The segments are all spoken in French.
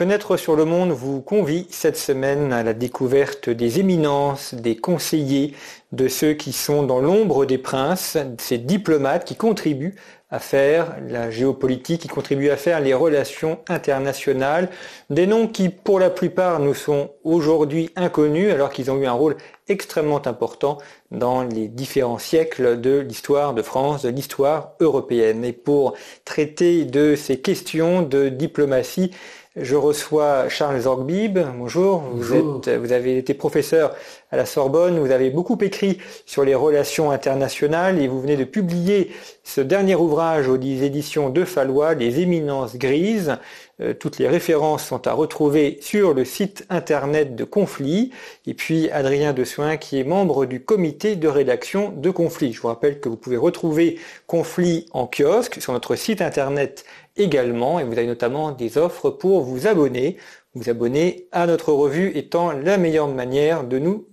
Fenêtre sur le monde vous convie cette semaine à la découverte des éminences, des conseillers, de ceux qui sont dans l'ombre des princes, ces diplomates qui contribuent à faire la géopolitique, qui contribuent à faire les relations internationales, des noms qui pour la plupart nous sont aujourd'hui inconnus alors qu'ils ont eu un rôle extrêmement important dans les différents siècles de l'histoire de France, de l'histoire européenne. Et pour traiter de ces questions de diplomatie, je reçois Charles Zorgbib. Bonjour. Vous, êtes, vous avez été professeur à la Sorbonne. Vous avez beaucoup écrit sur les relations internationales et vous venez de publier ce dernier ouvrage aux éditions de Fallois, Les éminences grises. Euh, toutes les références sont à retrouver sur le site internet de Conflit. Et puis Adrien Dessoin qui est membre du comité de rédaction de Conflit. Je vous rappelle que vous pouvez retrouver Conflit en kiosque sur notre site internet également et vous avez notamment des offres pour vous abonner. Vous abonner à notre revue étant la meilleure manière de nous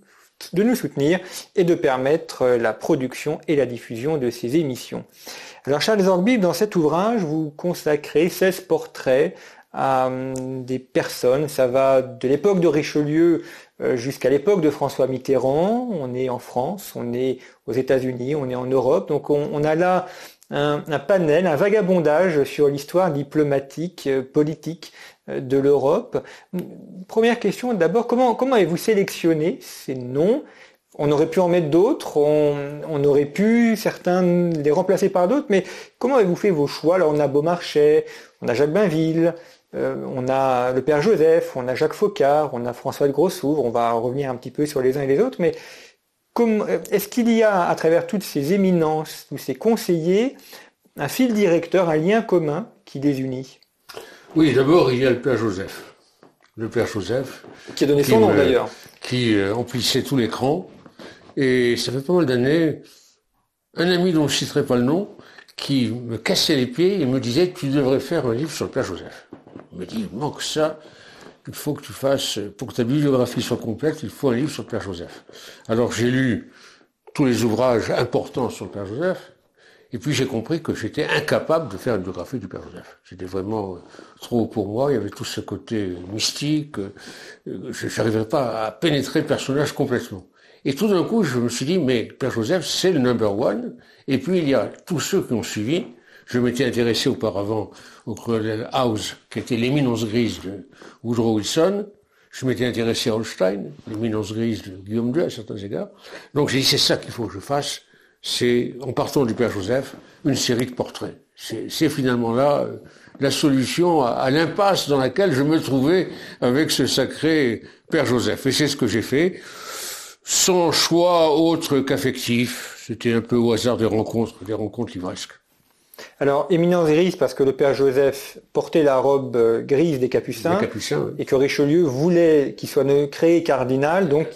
de nous soutenir et de permettre la production et la diffusion de ces émissions. Alors Charles Orbi, dans cet ouvrage, vous consacrez 16 portraits à hum, des personnes. Ça va de l'époque de Richelieu euh, jusqu'à l'époque de François Mitterrand. On est en France, on est aux États-Unis, on est en Europe. Donc on a là un, panel, un vagabondage sur l'histoire diplomatique, euh, politique euh, de l'Europe. Première question d'abord, comment, comment avez-vous sélectionné ces noms? On aurait pu en mettre d'autres, on, aurait pu certains les remplacer par d'autres, mais comment avez-vous fait vos choix? Alors on a Beaumarchais, on a Jacques Bainville, euh, on a le père Joseph, on a Jacques Faucard, on a François de Grossouvre, on va revenir un petit peu sur les uns et les autres, mais est-ce qu'il y a, à travers toutes ces éminences, tous ces conseillers, un fil directeur, un lien commun qui les unit? Oui, d'abord, il y a le Père Joseph. Le Père Joseph. Qui a donné son nom, d'ailleurs. Qui euh, emplissait tout l'écran. Et ça fait pas mal d'années, un ami dont je ne citerai pas le nom, qui me cassait les pieds et me disait Tu devrais faire un livre sur le Père Joseph. Il me dit Il manque ça il faut que tu fasses, pour que ta bibliographie soit complète, il faut un livre sur le Père Joseph. Alors j'ai lu tous les ouvrages importants sur le Père Joseph, et puis j'ai compris que j'étais incapable de faire une biographie du Père Joseph. C'était vraiment euh, trop pour moi, il y avait tout ce côté mystique, euh, je n'arrivais pas à pénétrer le personnage complètement. Et tout d'un coup, je me suis dit, mais Père Joseph, c'est le number one, et puis il y a tous ceux qui ont suivi, je m'étais intéressé auparavant au colonel House, qui était l'éminence grise de Woodrow Wilson. Je m'étais intéressé à Holstein, l'éminence grise de Guillaume II à certains égards. Donc j'ai dit, c'est ça qu'il faut que je fasse. C'est, en partant du Père Joseph, une série de portraits. C'est finalement là euh, la solution à, à l'impasse dans laquelle je me trouvais avec ce sacré Père Joseph. Et c'est ce que j'ai fait, sans choix autre qu'affectif. C'était un peu au hasard des rencontres, des rencontres livresques. Alors, éminence grise parce que le père Joseph portait la robe euh, grise des Capucins, et que Richelieu voulait qu'il soit créé cardinal, donc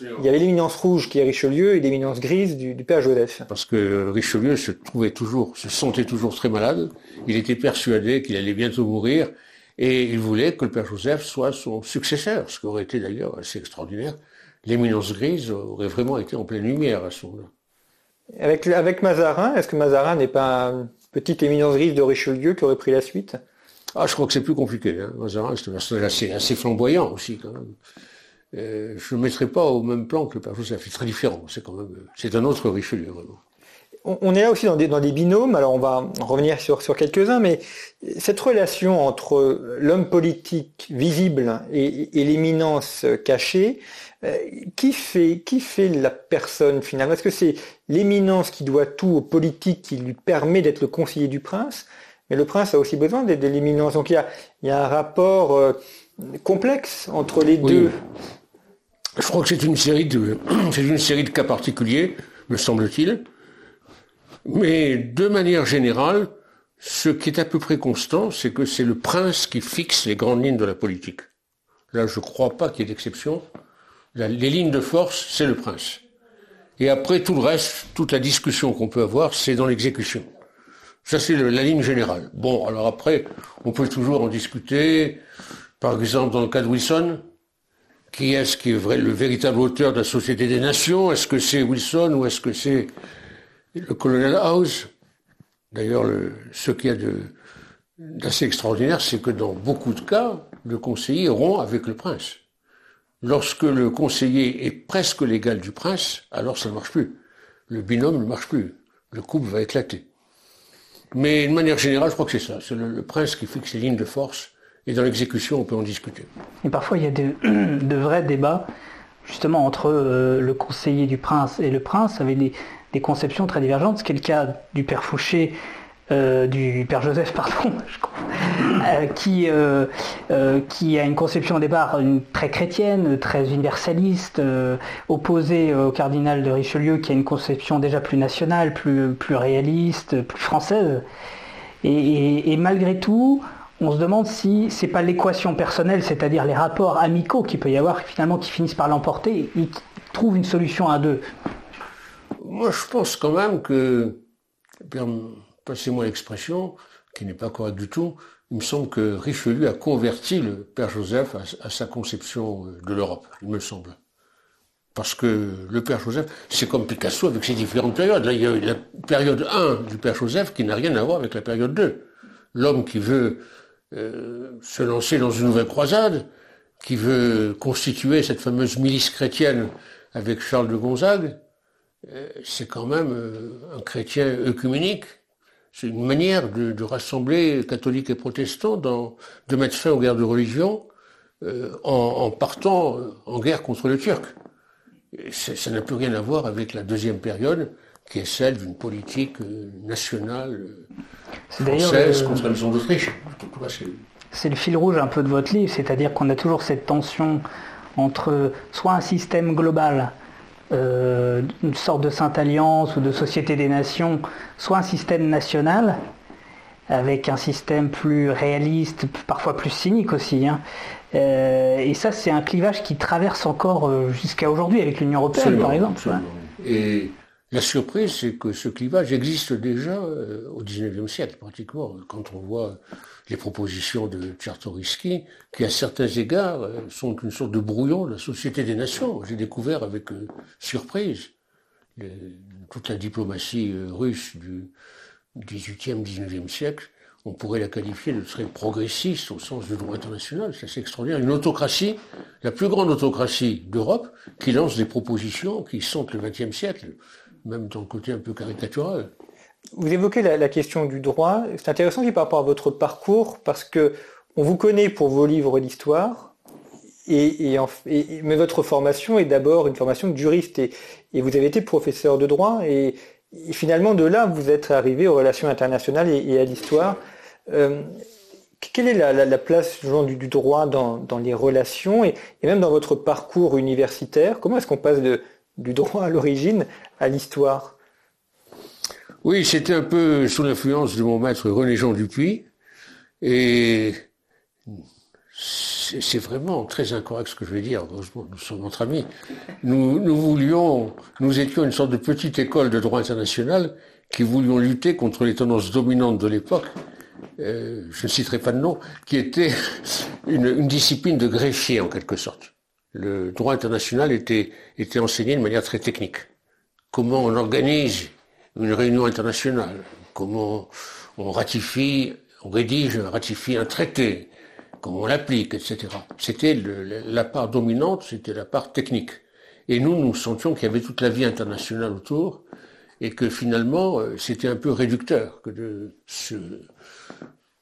il y avait l'éminence rouge qui est Richelieu et l'éminence grise du, père Joseph. Parce que Richelieu se trouvait toujours, se sentait toujours très malade, il était persuadé qu'il allait bientôt mourir, et il voulait que le père Joseph soit son successeur, ce qui aurait été d'ailleurs assez extraordinaire. L'éminence grise aurait vraiment été en pleine lumière à ce moment-là. Avec, avec Mazarin, est-ce que Mazarin n'est pas petite éminence grise de Richelieu qui aurait pris la suite? Ah, je crois que c'est plus compliqué. Hein. C'est assez, flamboyant aussi, quand même. Euh, je ne le mettrai pas au même plan que le père Joseph. C'est très différent. C'est quand même, c'est un autre Richelieu, vraiment. On est là aussi dans des, dans des binômes, alors on va revenir sur, sur quelques-uns, mais cette relation entre l'homme politique visible et, et l'éminence cachée, euh, qui fait qui fait la personne finalement? Est-ce que c'est l'éminence qui doit tout au politique qui lui permet d'être le conseiller du prince? Mais le prince a aussi besoin de, l'éminence. Donc il y a, il y a un rapport euh, complexe entre les deux. Je crois que c'est une série de c'est une série de cas particuliers, me semble-t-il. Mais de manière générale, Ce qui est à peu près constant, c'est que c'est le prince qui fixe les grandes lignes de la politique. Là, je ne crois pas qu'il y ait d'exception. Les lignes de force, c'est le prince. Et après, tout le reste, toute la discussion qu'on peut avoir, c'est dans l'exécution. Ça, c'est la ligne générale. Bon, alors après, on peut toujours en discuter. Par exemple, dans le cas de Wilson, qui est-ce qui est le véritable auteur de la Société des Nations? Est-ce que c'est Wilson ou est-ce que c'est le colonel House D'ailleurs, ce qu'il y a d'assez extraordinaire, c'est que dans beaucoup de cas, le conseiller rompt avec le prince. Lorsque le conseiller est presque l'égal du prince, alors ça ne marche plus. Le binôme ne marche plus. Le couple va éclater. Mais de manière générale, je crois que c'est ça. C'est le, prince qui fixe les lignes de force. Et dans l'exécution, on peut en discuter. Et parfois, il y a de, vrais débats, justement, entre euh, le conseiller du prince et le prince, avec des, des conceptions très divergentes. Ce qui est le cas du père Fouché euh, du père Joseph, pardon, euh, qui, euh, qui a une conception au départ très chrétienne, très universaliste, opposée au cardinal de Richelieu qui a une conception déjà plus nationale, plus, plus réaliste, plus française. Et, malgré tout, on se demande si c'est pas l'équation personnelle, c'est-à-dire les rapports amicaux qu'il peut y avoir finalement qui finissent par l'emporter et qui trouvent une solution à deux. Moi, je pense quand même que passez-moi l'expression, qui n'est pas correcte du tout, il me semble que Richelieu a converti le Père Joseph à, sa conception euh, de l'Europe, il me semble. Parce que le Père Joseph, c'est comme Picasso avec ses différentes périodes. Là, il y a la période 1 du Père Joseph qui n'a rien à voir avec la période 2. L'homme qui veut euh, se lancer dans une nouvelle croisade, qui veut constituer cette fameuse milice chrétienne avec Charles de Gonzague, c'est quand même un chrétien œcuménique c'est une manière de, rassembler catholiques et protestants, de mettre fin aux guerres de religion euh, en, partant euh, en guerre contre le Turc. ça n'a plus rien à voir avec la deuxième période, qui est celle d'une politique euh, nationale française contre la maison d'Autriche. C'est le fil rouge un peu de votre livre, c'est-à-dire qu'on a toujours cette tension entre soit un système global euh, une sorte de Sainte Alliance ou de Société des Nations, soit un système national, avec un système plus réaliste, parfois plus cynique aussi. Hein. Euh, et ça, c'est un clivage qui traverse encore euh, jusqu'à aujourd'hui avec l'Union européenne, par exemple. Et la surprise, c'est que ce clivage existe déjà au XIXe siècle, pratiquement, quand on voit les propositions de Tchartoryski, qui à certains égards euh, sont une sorte de brouillon de la Société des Nations. J'ai découvert avec euh, surprise toute la diplomatie euh, russe du XVIIIe, XIXe siècle. On pourrait la qualifier de très progressiste au sens du droit international. C'est assez extraordinaire. Une autocratie, la plus grande autocratie d'Europe, qui lance des propositions qui sentent le XXe siècle, même dans le côté un peu caricatural. Vous évoquez la, question du droit. C'est intéressant aussi par rapport à votre parcours parce que on vous connaît pour vos livres d'histoire, mais votre formation est d'abord une formation de juriste et, vous avez été professeur de droit et, finalement de là vous êtes arrivé aux relations internationales et, à l'histoire. Euh, quelle est la, place du, droit dans, les relations et, même dans votre parcours universitaire? Comment est-ce qu'on passe du droit à l'origine à l'histoire oui, c'était un peu sous l'influence de mon maître René Jean Dupuis. Et c'est vraiment très incorrect ce que je vais dire. Heureusement, nous sommes entre amis. Nous, voulions, nous étions une sorte de petite école de droit international qui voulions lutter contre les tendances dominantes de l'époque. Euh, je ne citerai pas de nom, qui était une discipline de greffier en quelque sorte. Le droit international était, était enseigné de manière très technique. Comment on organise une réunion internationale, comment on ratifie, on rédige, on ratifie un traité, comment on l'applique, etc. C'était la part dominante, c'était la part technique. Et nous, nous sentions qu'il y avait toute la vie internationale autour, et que finalement, euh, c'était un peu réducteur que de se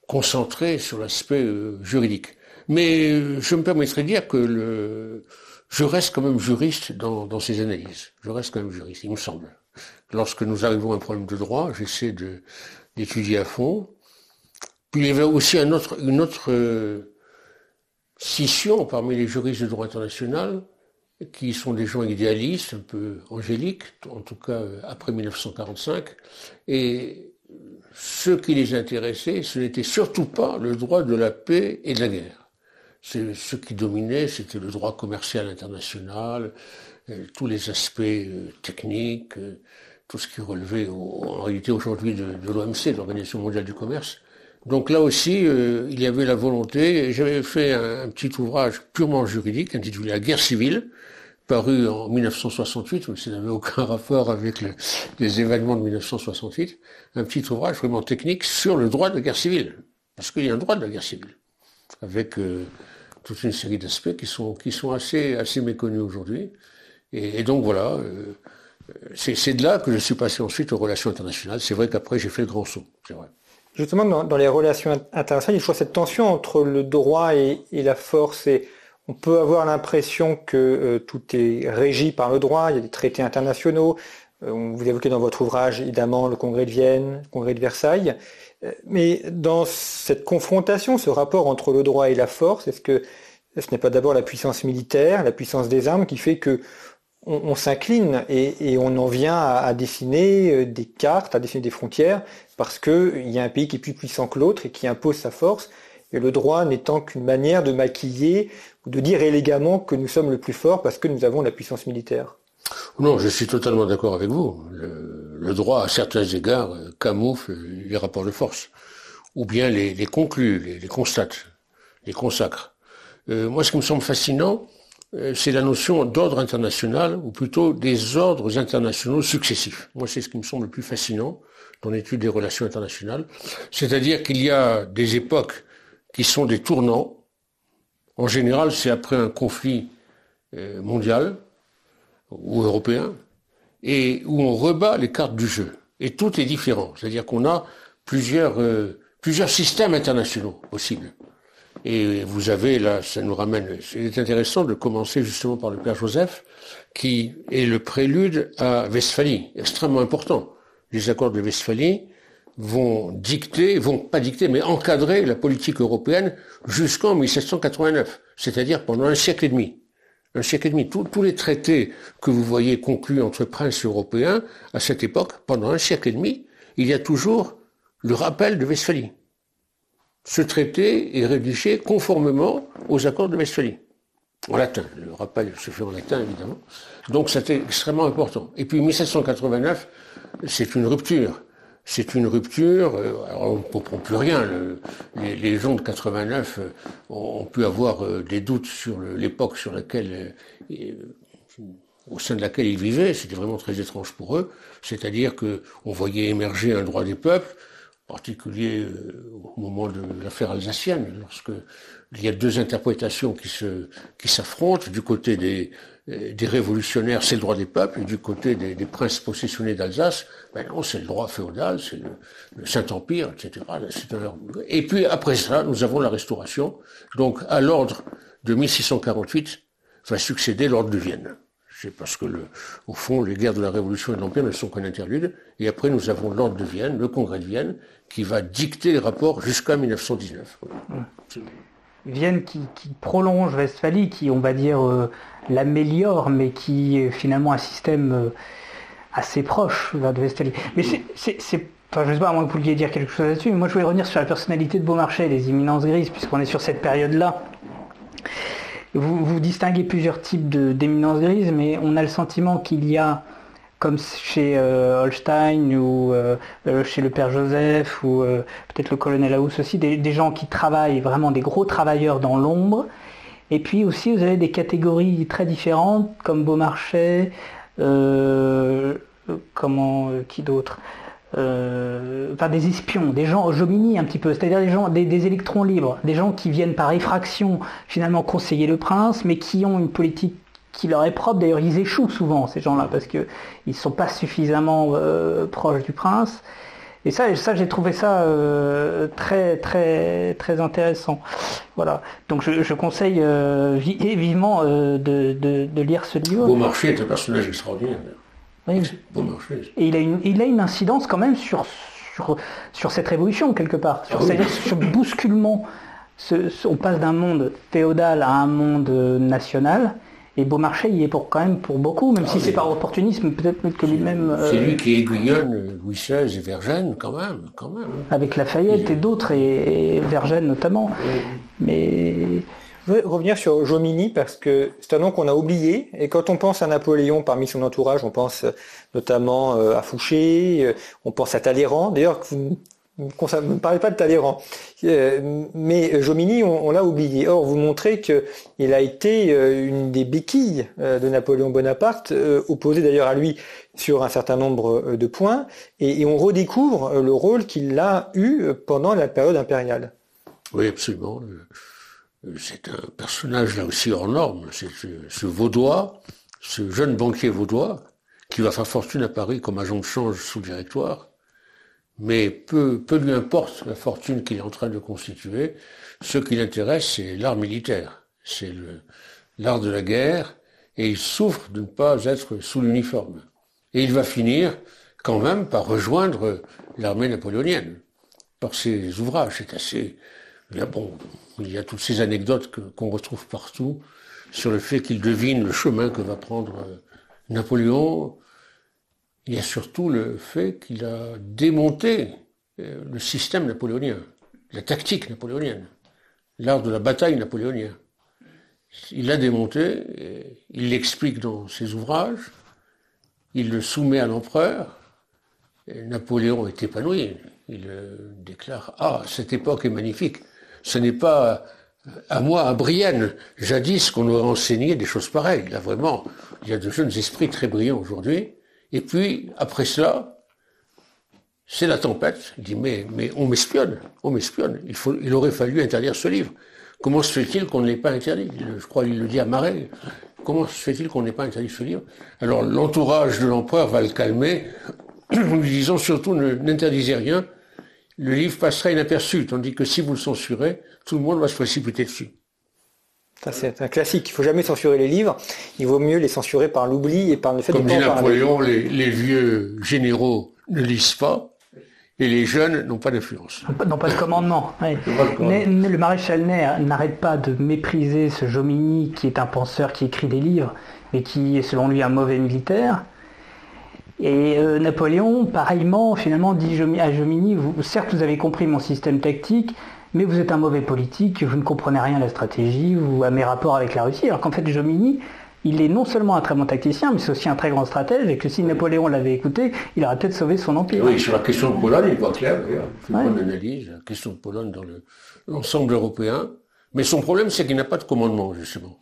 concentrer sur l'aspect euh, juridique. Mais euh, je me permettrai de dire que je reste quand même juriste dans, ces analyses. Je reste quand même juriste, il me semble lorsque nous arrivons à un problème de droit, j'essaie d'étudier à fond. Puis il y avait aussi une autre euh, scission parmi les juristes de droit international, qui sont des gens idéalistes, un peu angéliques, en tout cas euh, après 1945. Et ce qui les intéressait, ce n'était surtout pas le droit de la paix et de la guerre. Ce qui dominait, c'était le droit commercial international, euh, tous les aspects euh, techniques, euh, tout ce qui relevait en réalité aujourd'hui de, l'OMC, l'Organisation mondiale du commerce. Donc là aussi, il y avait la volonté, j'avais fait un, petit ouvrage purement juridique intitulé La guerre civile, paru en 1968, mais ça n'avait aucun rapport avec les événements de 1968, un petit ouvrage vraiment technique sur le droit de la guerre civile, parce qu'il y a un droit de la guerre civile, avec toute une série d'aspects qui sont, qui sont assez, assez méconnus aujourd'hui. Et, donc voilà, euh, c'est de là que je suis passé ensuite aux relations internationales. C'est vrai qu'après j'ai fait le grand saut, c'est vrai. Justement, dans, les relations internationales, il faut cette tension entre le droit et, la force. Et on peut avoir l'impression que euh, tout est régi par le droit. Il y a des traités internationaux. Euh, vous évoquez dans votre ouvrage évidemment le Congrès de Vienne, le Congrès de Versailles. Mais dans cette confrontation, ce rapport entre le droit et la force, est-ce que ce n'est pas d'abord la puissance militaire, la puissance des armes qui fait que on, s'incline et, on en vient à, dessiner euh, des cartes, à dessiner des frontières, parce qu'il y a un pays qui est plus puissant que l'autre et qui impose sa force, et le droit n'étant qu'une manière de maquiller ou de dire élégamment que nous sommes le plus fort parce que nous avons la puissance militaire. Non, je suis totalement d'accord avec vous. Le, droit, à certains égards, camoufle les rapports de force, ou bien les, conclut, les, constate, les consacre. Euh, moi, ce qui me semble fascinant, euh, c'est la notion d'ordre international, ou plutôt des ordres internationaux successifs. Moi, c'est ce qui me semble le plus fascinant dans l'étude des relations internationales. C'est-à-dire qu'il y a des époques qui sont des tournants. En général, c'est après un conflit euh, mondial ou européen, et où on rebat les cartes du jeu. Et tout est différent. C'est-à-dire qu'on a plusieurs, euh, plusieurs systèmes internationaux possibles. Et vous avez là, ça nous ramène, c'est intéressant de commencer justement par le Père Joseph, qui est le prélude à Westphalie, extrêmement important. Les accords de Westphalie vont dicter, vont pas dicter, mais encadrer la politique européenne jusqu'en 1789, c'est-à-dire pendant un siècle et demi. Un siècle et demi. tous les traités que vous voyez conclus entre princes européens à cette époque, pendant un siècle et demi, il y a toujours le rappel de Westphalie ce traité est rédigé conformément aux accords de Westphalie. En latin. Le rappel se fait en latin, évidemment. Donc c'était extrêmement important. Et puis 1789, c'est une rupture. C'est une rupture, euh, alors on ne comprend plus rien. les, gens de 89 euh, ont, pu avoir euh, des doutes sur l'époque sur laquelle, au sein de laquelle ils vivaient. C'était vraiment très étrange pour eux. C'est-à-dire qu'on voyait émerger un droit des peuples, particulier euh, au moment de l'affaire alsacienne, lorsque il y a deux interprétations qui s'affrontent du côté des des révolutionnaires, c'est le droit des peuples, et du côté des, princes possessionnés d'Alsace, ben non, c'est le droit féodal, c'est le, Saint-Empire, etc. Et puis après ça, nous avons la Restauration. Donc à l'ordre de 1648 va succéder l'ordre de Vienne. C'est parce que, le, au fond, les guerres de la Révolution et de l'Empire ne sont qu'un interlude. Et après, nous avons l'ordre de Vienne, le Congrès de Vienne, qui va dicter les rapports jusqu'à 1919. Vienne qui, prolonge Westphalie, qui, on va dire, euh, l'améliore, mais qui est finalement un système euh, assez proche de Westphalie. Mais c'est Enfin, je ne sais pas, à moins que vous vouliez dire quelque chose là-dessus, mais moi je voulais revenir sur la personnalité de Beaumarchais, les imminences grises, puisqu'on est sur cette période-là. Vous, distinguez plusieurs types d'éminences grises, mais on a le sentiment qu'il y a comme chez euh, Holstein ou euh, euh, chez le père Joseph ou peut-être le colonel House aussi, des, gens qui travaillent vraiment des gros travailleurs dans l'ombre. Et puis aussi vous avez des catégories très différentes comme Beaumarchais, comment qui d'autre enfin des espions, des gens Jomini un petit peu, c'est-à-dire des gens, des, électrons libres, des gens qui viennent par effraction finalement conseiller le prince, mais qui ont une politique qui leur est propre. D'ailleurs, ils échouent souvent, ces gens-là, parce qu'ils ne sont pas suffisamment euh, proches du prince. Et ça, ça j'ai trouvé ça euh, très, très, très intéressant. Voilà. Donc, je, conseille euh, vivement de, lire ce livre. Beaumarchais est un personnage extraordinaire. Oui. Et il a, une, il a une incidence quand même sur, sur, sur cette révolution, quelque part. Sur, ah sur le bousculement. on passe d'un monde féodal à un monde national. Et Beaumarchais y est pour quand même pour beaucoup, même Ah, si c'est par opportunisme, peut-être que lui-même, euh, C'est lui qui aiguillonne Louis XVI et Vergène, quand même, quand même. avec Lafayette et d'autres, et, et Vergène notamment. Mais Je veux revenir sur Jomini parce que c'est un nom qu'on a oublié. Et quand on pense à Napoléon parmi son entourage, on pense euh, notamment euh, à Fouché, on pense à Talleyrand. D'ailleurs, vous ne me parlez pas de Talleyrand. Euh, Mais Jomini, on, l'a oublié. Or, vous montrez qu'il a été euh, une des béquilles euh, de Napoléon Bonaparte, opposé d'ailleurs à lui sur un certain nombre de points. Et, on redécouvre le rôle qu'il a eu pendant la période impériale. Oui, absolument. C'est un personnage là aussi hors norme. C'est ce, ce vaudois, ce jeune banquier vaudois, qui va faire fortune à Paris comme agent de change sous le directoire. Mais peu, lui importe la fortune qu'il est en train de constituer. Ce qui l'intéresse, c'est l'art militaire. C'est l'art de la guerre. Et il souffre de ne pas être sous l'uniforme. Et il va finir quand même par rejoindre l'armée napoléonienne par ses ouvrages. C'est assez. Il y a toutes ces anecdotes qu'on retrouve partout sur le fait qu'il devine le chemin que va prendre euh, Napoléon. Il y a surtout le fait qu'il a démonté euh, le système napoléonien, la tactique napoléonienne, l'art de la bataille napoléonien. Il l'a démonté, il l'explique dans ses ouvrages, il le soumet à l'empereur, Napoléon est épanoui. Il euh, déclare Ah, cette époque est magnifique. Ce n'est pas euh, à moi, à Brienne, jadis, qu'on aurait enseigné des choses pareilles. Là, vraiment, il y a de jeunes esprits très brillants aujourd'hui. Et puis, après cela, c'est la tempête. Il dit Mais, mais on m'espionne, on m'espionne. Il, aurait fallu interdire ce livre. Comment se fait-il qu'on ne l'ait pas interdit? Je crois qu'il le dit à Marais. Comment se fait-il qu'on n'ait pas interdit ce livre? Alors, l'entourage de l'empereur va le calmer en lui disant surtout n'interdisez rien, le livre passera inaperçu, tandis que si vous le censurez, tout le monde va se précipiter dessus. Ça, c'est un classique. Il faut jamais censurer les livres. Il vaut mieux les censurer par l'oubli et par le fait Comme de dit. Napoléon, les, les vieux généraux ne lisent pas et les jeunes n'ont pas d'influence. Non, pas de commandement. ouais. Pas de commandement. Mais, mais le maréchal Ney n'arrête pas de mépriser ce Jomini qui est un penseur qui écrit des livres, mais qui est selon lui un mauvais militaire. Et euh, Napoléon, pareillement, finalement, dit à Jomini, vous, certes vous avez compris mon système tactique, mais vous êtes un mauvais politique, vous ne comprenez rien à la stratégie ou à mes rapports avec la Russie. Alors qu'en fait, Jomini, il est non seulement un très bon tacticien, mais c'est aussi un très grand stratège, et que si Napoléon l'avait écouté, il aurait peut-être sauvé son Et empire. oui, sur la question de Pologne, il n'est pas clair d'ailleurs. Ouais. une bonne analyse, la question de Pologne dans le- l'ensemble européen. Mais son problème, c'est qu'il n'a pas de commandement, justement.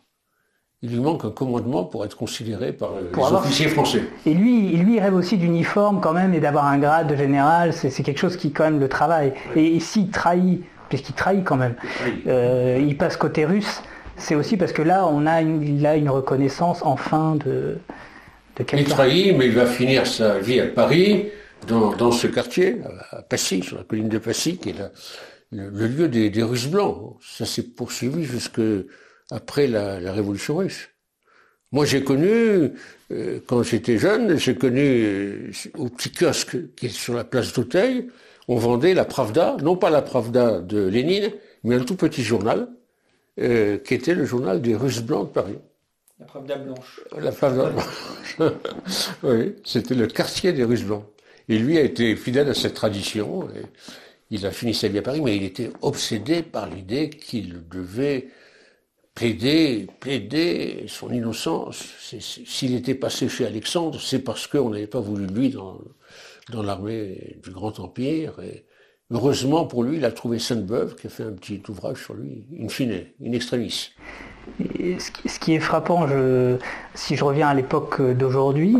Il lui manque un commandement pour être considéré par Pour les avoir- officiers français. Et lui, lui, il rêve aussi d'uniforme quand même et d'avoir un grade de général. C'est quelque chose qui quand même le travaille. Et, s'il trahit, puisqu'il trahit quand même, euh, il passe côté russe, c'est aussi parce que là, on a une, il a une reconnaissance enfin de, de Il trahit, mais il va finir sa vie à Paris, dans, dans ce quartier, à Passy, sur la colline de Passy, qui est la- le, le lieu des, des Russes blancs. Ça s'est poursuivi jusque après la, la Révolution russe. Moi, j'ai connu, euh, quand j'étais jeune, j'ai connu euh, au petit kiosque qui est sur la place d'Auteuil, on vendait la Pravda, non pas la Pravda de Lénine, mais un tout petit journal, euh, qui était le journal des Russes blancs de Paris. La Pravda blanche. La Pravda. oui, c'était le quartier des Russes blancs. Et lui a été fidèle à cette tradition. Et il a fini sa vie à Paris, mais il était obsédé par l'idée qu'il devait plaider, plaider son innocence. S'il était passé chez Alexandre, c'est parce qu'on n'avait pas voulu lui dans, dans l'armée du Grand Empire. Et heureusement pour lui, il a trouvé Sainte-Beuve qui a fait un petit ouvrage sur lui, in fine, in extremis. Ce, qui, est frappant, je- si je reviens à l'époque d'aujourd'hui,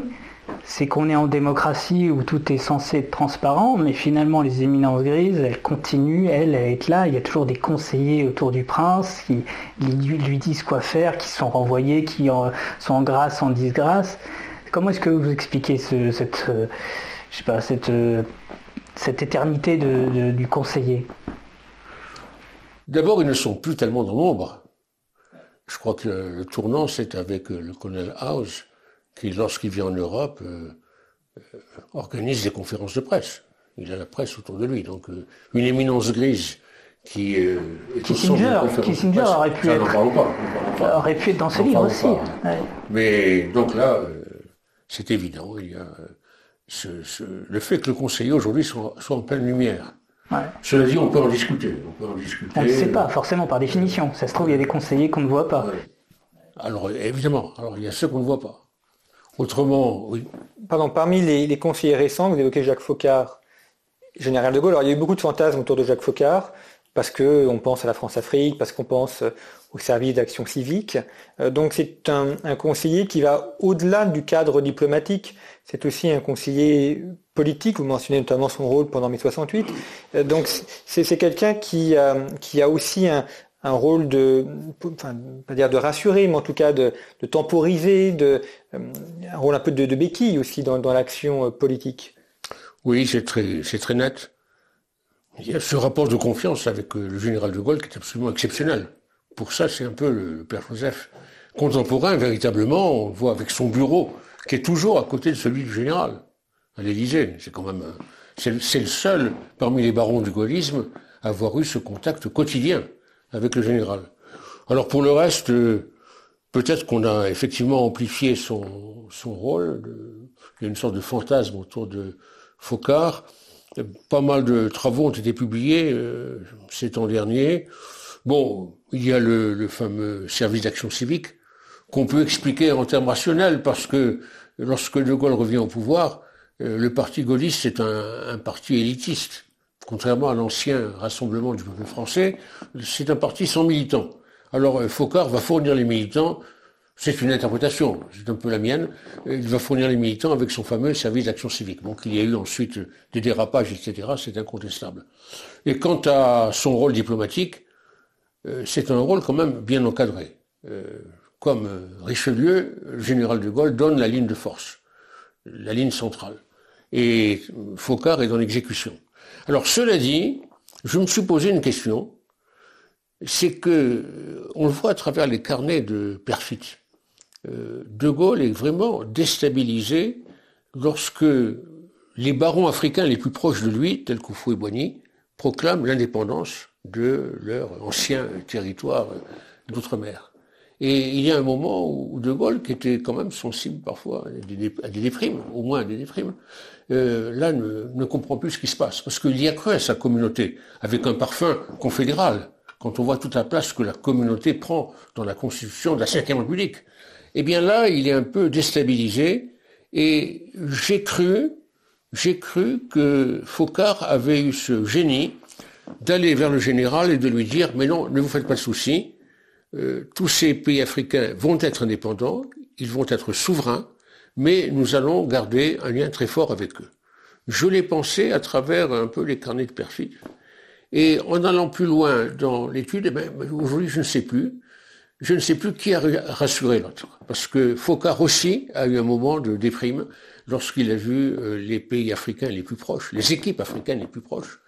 c'est qu'on est en démocratie où tout est censé être transparent, mais finalement les éminences grises, elles continuent, elles, à être là. Il y a toujours des conseillers autour du prince qui lui, disent quoi faire, qui sont renvoyés, qui sont en grâce, en disgrâce. Comment est-ce que vous expliquez ce- cette, euh, je sais pas, cette, euh, cette éternité de- de- du conseiller D'abord, ils ne sont plus tellement dans l'ombre. Je crois que le, tournant, c'est avec euh, le colonel House, qui, lorsqu'il vient en Europe, euh, euh, organise des conférences de presse. Il a la presse autour de lui. Donc, euh, une éminence grise qui euh, est au centre Kissinger, Kissinger aurait pu Ça, être- pas, pas. aurait pu être dans livres parlons aussi. Ouais. Mais donc là, euh, c'est évident, il y a euh, ce- ce- le fait que le conseiller aujourd'hui soit, soit en pleine lumière. Ouais. Cela dit, on peut en discuter. On peut en discuter. On ne sait pas, forcément, par définition. Ça se trouve, il y a des conseillers qu'on ne voit pas. Ouais. Alors évidemment, alors il y a ceux qu'on ne voit pas. Autrement, oui. Pardon, parmi les, les conseillers récents, vous évoquez Jacques Faucard, général de Gaulle. Alors il y a eu beaucoup de fantasmes autour de Jacques Faucard, parce qu'on pense à la France-Afrique, parce qu'on pense euh, au service d'action civique. Euh, Donc c'est un, un conseiller qui va au-delà du cadre diplomatique. C'est aussi un conseiller politique. Vous mentionnez notamment son rôle pendant mai 68. Euh, Donc c'est quelqu'un qui, euh, qui a aussi un, rôle de, enfin, pas dire de rassurer, mais en tout cas de, temporiser, de, euh, un rôle un peu de, béquille aussi dans, l'action politique. Oui, c'est très, très net. Il y a ce rapport de confiance avec le général de Gaulle qui est absolument exceptionnel. Pour ça, c'est un peu le, le père Joseph contemporain, véritablement. On le voit avec son bureau, qui est toujours à côté de celui du général, à l'Élysée. C'est quand même, c'est le- seul parmi les barons du gaullisme à avoir eu ce contact quotidien avec le général. Alors pour le reste, euh, peut-être qu'on a effectivement amplifié son, son rôle. il y a une sorte de fantasme autour de Focard. Pas mal de travaux ont été publiés euh, ces temps derniers. Bon, il y a le fameux service d'action civique qu'on peut expliquer en termes rationnels parce que lorsque De Gaulle revient au pouvoir, euh, le parti gaulliste c'est un, parti élitiste. Contrairement à l'ancien Rassemblement du peuple français, c'est un parti sans militants. Alors euh, Focard va fournir les militants, c'est une interprétation, c'est un peu la mienne, euh, il va fournir les militants avec son fameux service d'action civique. Donc il y a eu ensuite des dérapages, etc., c'est incontestable. Et quant à son rôle diplomatique, c'est un rôle quand même bien encadré. Comme euh, Richelieu, le général de Gaulle donne la ligne de force, la ligne centrale. Et Focard est dans l'exécution. Alors cela dit, je me suis posé une question, c'est que euh, on le voit à travers les carnets de Perfit. Euh, de Gaulle est vraiment déstabilisé lorsque les barons africains les plus proches de lui, tels qu'Oufou et Boigny, proclament l'indépendance de leur ancien territoire d'outre-mer. Et il y a un moment où De Gaulle, qui était quand même sensible parfois à des, déprimes, au moins à des déprimes, euh, là ne, comprend plus ce qui se passe. Parce qu'il y a cru à sa communauté, avec un parfum confédéral, quand on voit toute la place que la communauté prend dans la constitution de la Cinquième République. Eh bien là, il est un peu déstabilisé, et j'ai cru, j'ai cru que Focard avait eu ce génie d'aller vers le général et de lui dire, mais non, ne vous faites pas de soucis, euh, tous ces pays africains vont être indépendants, ils vont être souverains, mais nous allons garder un lien très fort avec eux. Je l'ai pensé à travers un peu les carnets de perfid. Et en allant plus loin dans l'étude, eh ben, aujourd'hui je ne sais plus, je ne sais plus qui a rassuré l'autre. Parce que Focard aussi a eu un moment de déprime lorsqu'il a vu euh, les pays africains les plus proches, les équipes africaines les plus proches,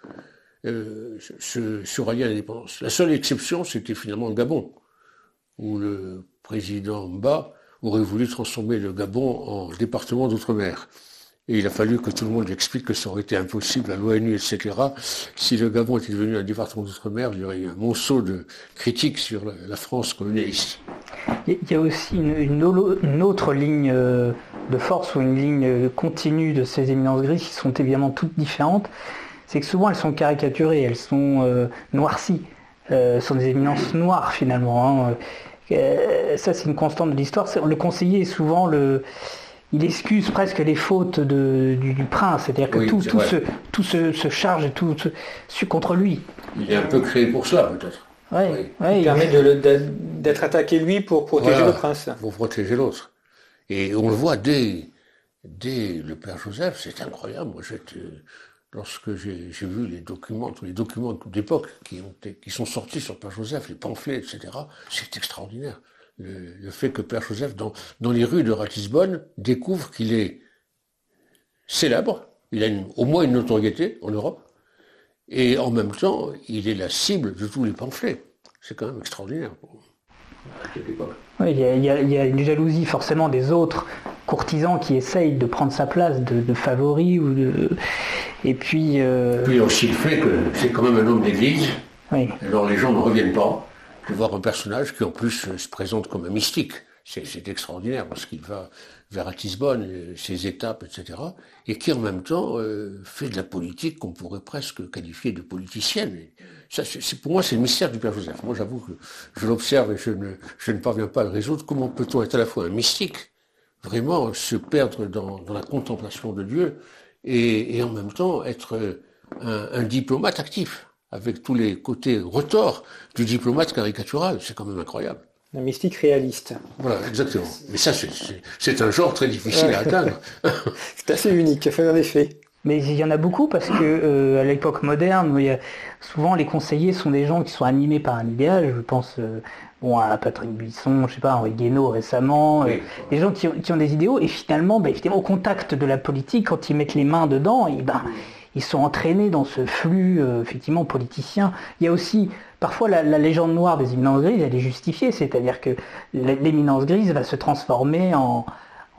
euh, se, se rallier à l'indépendance. La seule exception, c'était finalement le Gabon, où le président Mba aurait voulu transformer le Gabon en département d'outre-mer. Et il a fallu que tout le monde explique que ça aurait été impossible à l'ONU, etc. Si le Gabon était devenu un département d'outre-mer, il y aurait eu un monceau de critiques sur la, France colonialiste. Il y a aussi une, autre ligne euh, de force ou une ligne euh, continue de ces éminences grises qui sont évidemment toutes différentes. C'est que souvent elles sont caricaturées, elles sont euh, noircies. Sont des éminences noires finalement. hein. Euh, ça c'est une constante de l'histoire. Le conseiller est souvent le... Il excuse presque les fautes de- du, du prince, c'est-à-dire que Oui, tout, c'est tout, se, tout se, se charge et tout se, contre lui. Il est un peu créé pour cela, peut-être. Ouais, Oui. ouais, Il il- permet d'être attaqué lui pour protéger Voilà. le prince. pour protéger l'autre. Et on le voit dès, dès le père Joseph, c'est incroyable. Moi, j'étais, lorsque j'ai vu les documents, tous les documents d'époque qui, sont sortis sur père Joseph, les pamphlets, etc., c'est extraordinaire. Le, fait que père Joseph, dans, les rues de Ratisbonne, découvre qu'il est célèbre, il a au moins une notoriété en Europe, et en même temps, il est la cible de tous les pamphlets. C'est quand même extraordinaire. Oui, il y, a, il y a- il y a une jalousie forcément des autres courtisans qui essayent de prendre sa place de, de favori ou de et puis euh, Puis aussi le fait que c'est quand même un homme d'église, Alors les gens ne reviennent pas de voir un personnage qui en plus se présente comme un mystique. C'est extraordinaire parce qu'il va vers Ratisbonne, euh, ses étapes, etc. Et qui en même temps euh, fait de la politique qu'on pourrait presque qualifier de politicienne. ça, c'est, pour moi, c'est le mystère du Père Joseph. Moi, j'avoue que je l'observe et je ne, je ne parviens pas à le résoudre. Comment peut-on être à la fois un mystique, vraiment se perdre dans, dans la contemplation de Dieu, et, et, en même temps être un, un diplomate actif, avec tous les côtés retors du diplomate caricatural. C'est quand même incroyable. La mystique réaliste. Voilà, exactement. Mais ça, c'est un genre très difficile à atteindre. c'est assez unique, en effet. Mais il y en a beaucoup parce que euh, à l'époque moderne, souvent les conseillers sont des gens qui sont animés par un idéal. Je pense euh, bon, à Patrick Buisson, je sais pas, Henri Guénaud récemment, euh, des gens qui ont, des idéaux et finalement, bah, au contact de la politique, quand ils mettent les mains dedans, et, ben, ils sont entraînés dans ce flux effectivement politicien. Il y a aussi Parfois, la, légende noire des éminences grises, elle est justifiée, c'est-à-dire que l'éminence grise va se transformer en,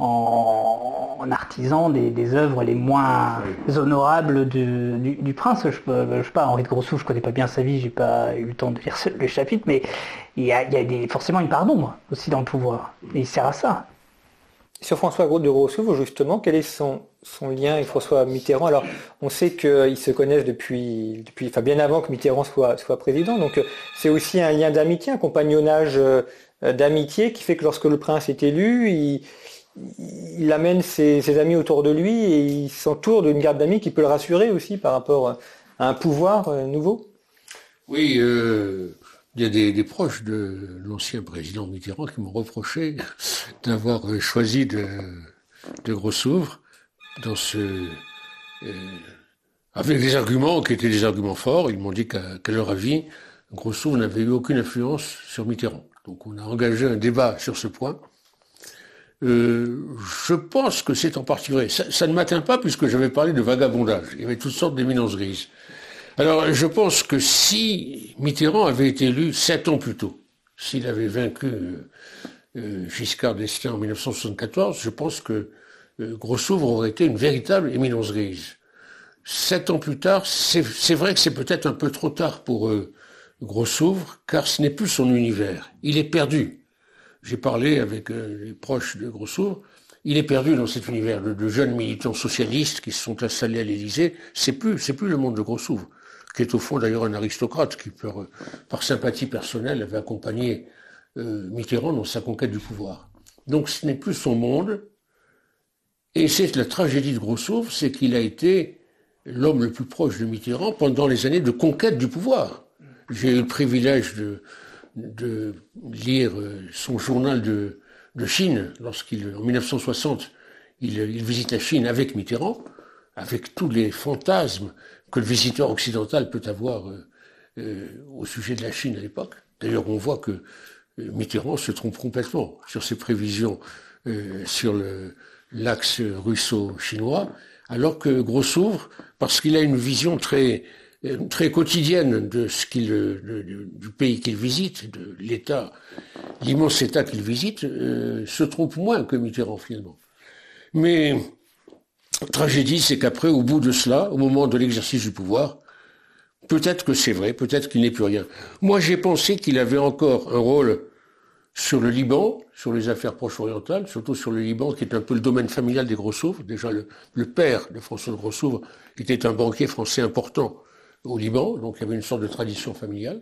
en, artisan des, œuvres les moins honorables du, prince. Je, je, sais pas, Henri de Grossou, je connais pas bien sa vie, j'ai pas eu le temps de lire le chapitre, mais il y a, des, forcément une part d'ombre aussi dans le pouvoir. Et il sert à ça. Sur François de Grossouvre, justement, quel est son, son lien avec François Mitterrand? Alors, on sait qu'ils se connaissent depuis, depuis, enfin, bien avant que Mitterrand soit, soit président. Donc, euh, c'est aussi un lien d'amitié, un compagnonnage euh, d'amitié qui fait que lorsque le prince est élu, il, il amène ses, amis autour de lui et il s'entoure d'une garde d'amis qui peut le rassurer aussi par rapport à un pouvoir euh, nouveau. Oui, il y a des, proches de l'ancien président Mitterrand qui m'ont reproché d'avoir choisi de, de euh, avec des arguments qui étaient des arguments forts. Ils m'ont dit qu'à leur avis, Grossouvre n'avait eu aucune influence sur Mitterrand. Donc on a engagé un débat sur ce point. Euh, je pense que c'est en partie vrai. Ça, ne m'atteint pas puisque j'avais parlé de vagabondage. Il y avait toutes sortes d'éminences grises. Alors, je pense que si Mitterrand avait été élu sept ans plus tôt, s'il avait vaincu euh, euh, Giscard d'Estaing en 1974, je pense que euh, Grossouvre aurait été une véritable éminence grise. Sept ans plus tard, c'est vrai que c'est peut-être un peu trop tard pour Grossouvre, car ce n'est plus son univers. Il est perdu. J'ai parlé avec les proches de Grossouvre. Il est perdu dans cet univers de, jeunes militants socialistes qui se sont installés à l'Élysée. C'est plus, c'est plus le monde de Grossouvre qui est au fond d'ailleurs un aristocrate qui, par, sympathie personnelle, avait accompagné euh, Mitterrand dans sa conquête du pouvoir. Donc ce n'est plus son monde, et c'est la tragédie de Grossouvre, c'est qu'il a été l'homme le plus proche de Mitterrand pendant les années de conquête du pouvoir. J'ai eu le privilège de, de lire son journal de, de Chine lorsqu'il, en 1960, il, il visite la Chine avec Mitterrand, avec tous les fantasmes que le visiteur occidental peut avoir euh, euh, au sujet de la Chine à l'époque. D'ailleurs, on voit que euh, Mitterrand se trompe complètement sur ses prévisions sur l'axe russo-chinois, alors que Grossouvre, parce qu'il a une vision très très quotidienne de ce qu'il du pays qu'il visite, de l'État, l'immense État qu'il visite, se trompe moins que Mitterrand finalement. Mais tragédie, c'est qu'après, au bout de cela, au moment de l'exercice du pouvoir, peut-être que c'est vrai, peut-être qu'il n'est plus rien. Moi, j'ai pensé qu'il avait encore un rôle sur le Liban, sur les affaires proche-orientales, surtout sur le Liban, qui est un peu le domaine familial des Grossouvres. Déjà, le, père de François de Grossouvre était un banquier français important au Liban, donc il y avait une sorte de tradition familiale.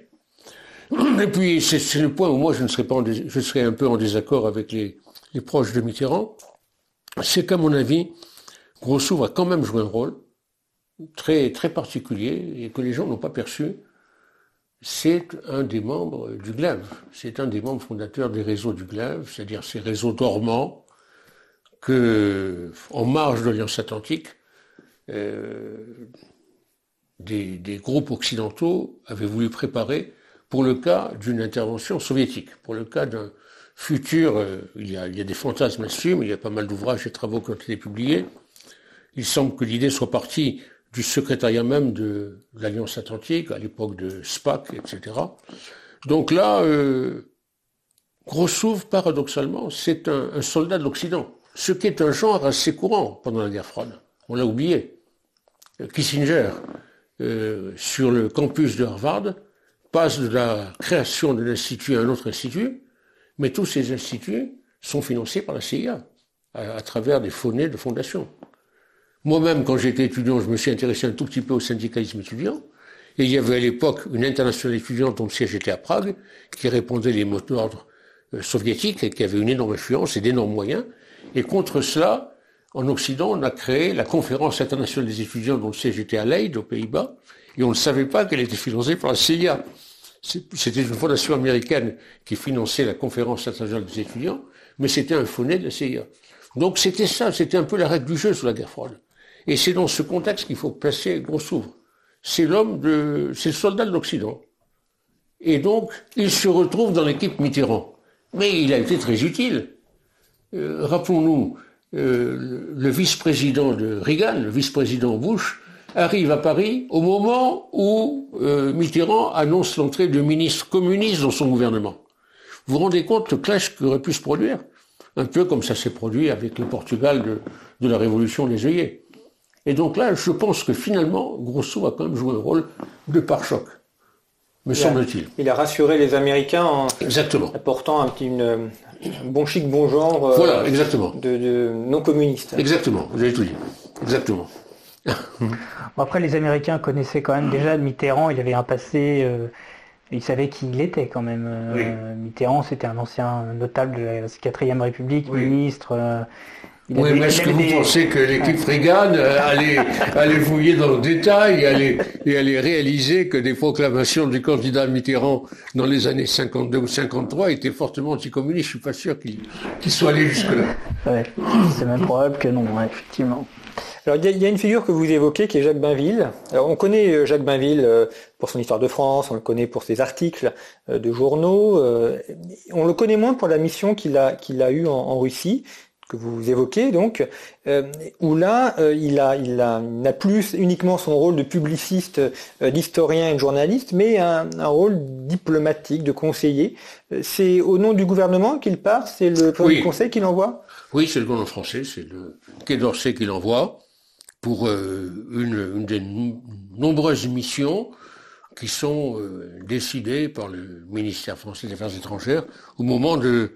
Et puis, c'est le point où moi, je ne serais pas, je serais un peu en désaccord avec les, proches de Mitterrand. C'est qu'à mon avis, Grossouvre a quand même joué un rôle très, très particulier et que les gens n'ont pas perçu. C'est un des membres du GLAV. C'est un des membres fondateurs des réseaux du GLAV, c'est-à-dire ces réseaux dormants que, en marge de l'Alliance Atlantique, euh, des, groupes occidentaux avaient voulu préparer pour le cas d'une intervention soviétique, pour le cas d'un futur, euh, il, y a, il, y a, des fantasmes là-dessus, mais il y a pas mal d'ouvrages et travaux qui ont été publiés, il semble que l'idée soit partie du secrétariat même de l'Alliance Atlantique, à l'époque de SPAC, etc. Donc là, euh, Grossouvre, paradoxalement, c'est un, soldat de l'Occident, ce qui est un genre assez courant pendant la guerre froide. On l'a oublié. Kissinger, euh, sur le campus de Harvard, passe de la création d'un institut à un autre institut, mais tous ces instituts sont financés par la CIA, à, travers des fonnets de fondations. Moi-même, quand j'étais étudiant, je me suis intéressé un tout petit peu au syndicalisme étudiant, et il y avait à l'époque une internationale étudiante dont le siège était à Prague, qui répondait les mots d'ordre euh, soviétiques et qui avait une énorme influence et d'énormes moyens. Et contre cela, en Occident, on a créé la conférence internationale des étudiants dont le siège était à Leyde, aux Pays-Bas, et on ne savait pas qu'elle était financée par la CIA. C'était une fondation américaine qui finançait la conférence internationale des étudiants, mais c'était un fauné de la CIA. Donc c'était ça, c'était un peu la règle du jeu sous la guerre froide. Et c'est dans ce contexte qu'il faut placer Grossouvre. C'est l'homme de, c'est le soldat de l'Occident. Et donc, il se retrouve dans l'équipe Mitterrand. Mais il a été très utile. Euh, rappelons-nous, euh, le vice-président de Reagan, le vice-président Bush, arrive à Paris au moment où euh, Mitterrand annonce l'entrée de ministres communistes dans son gouvernement. Vous vous rendez compte le clash qui aurait pu se produire Un peu comme ça s'est produit avec le Portugal de, de la révolution des œillets. Et donc là, je pense que finalement, Grosso a quand même joué un rôle de pare-choc, me semble-t-il. Il a rassuré les Américains en Exactement. apportant un petit une, bon chic, bon genre euh, voilà, exactement. De, non communiste. Exactement, vous avez tout dit. Exactement. après, les Américains connaissaient quand même déjà Mitterrand, il avait un passé... Euh, ils savaient qui il était quand même. Euh, Mitterrand, c'était un ancien notable de la 4ème République, ministre. Oui, mais est-ce que vous pensez que l'équipe Reagan euh, allait, allait fouiller dans le détail et allait, et allait réaliser que des proclamations du candidat Mitterrand dans les années 52 ou 53 étaient fortement anticommunistes Je suis pas sûr qu'il soit allé jusque-là. Ouais, c'est même probable que non, effectivement. Alors il y, a une figure que vous évoquez qui est Jacques Bainville. Alors on connaît euh, Jacques Bainville euh, pour son histoire de France, on le connaît pour ses articles de journaux. On le connaît moins pour la mission qu'il a qu'il a eue en Russie que vous évoquez donc, euh, où là euh, il a il a n'a plus uniquement son rôle de publiciste, euh, d'historien et de journaliste, mais un, rôle diplomatique, de conseiller. C'est au nom du gouvernement qu'il part, c'est le conseil qu'il envoie? Oui, c'est le gouvernement français, c'est le Quai d'Orsay qui l'envoie pour une, une, des nombreuses missions qui sont décidées par le ministère français des Affaires étrangères au moment de